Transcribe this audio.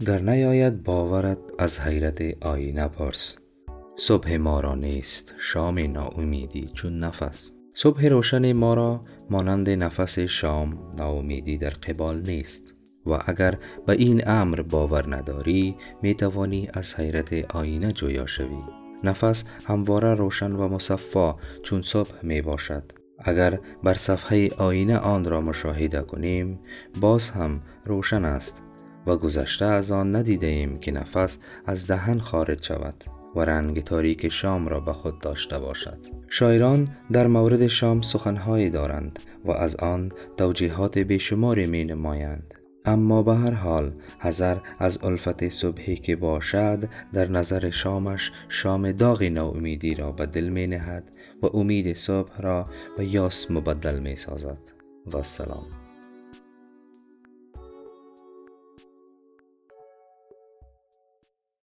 گر نیاید باورت از حیرت آینه پرس صبح ما را نیست شام ناامیدی چون نفس. صبح روشن ما را مانند نفس شام ناامیدی در قبال نیست. و اگر به این امر باور نداری می توانی از حیرت آینه جویا شوی. نفس همواره روشن و مصفا چون صبح می باشد. اگر بر صفحه آینه آن را مشاهده کنیم باز هم روشن است. و گذشته از آن ندیده ایم که نفس از دهن خارج شود و رنگ تاریک شام را به خود داشته باشد. شاعران در مورد شام سخنهایی دارند و از آن توجیهات بیشماری می نمایند اما به هر حال حذر از الفت صبحی که باشد در نظر شامش شام داغ ناامیدی را به دل می نهد و امید صبح را به یاس مبدل می سازد و سلام.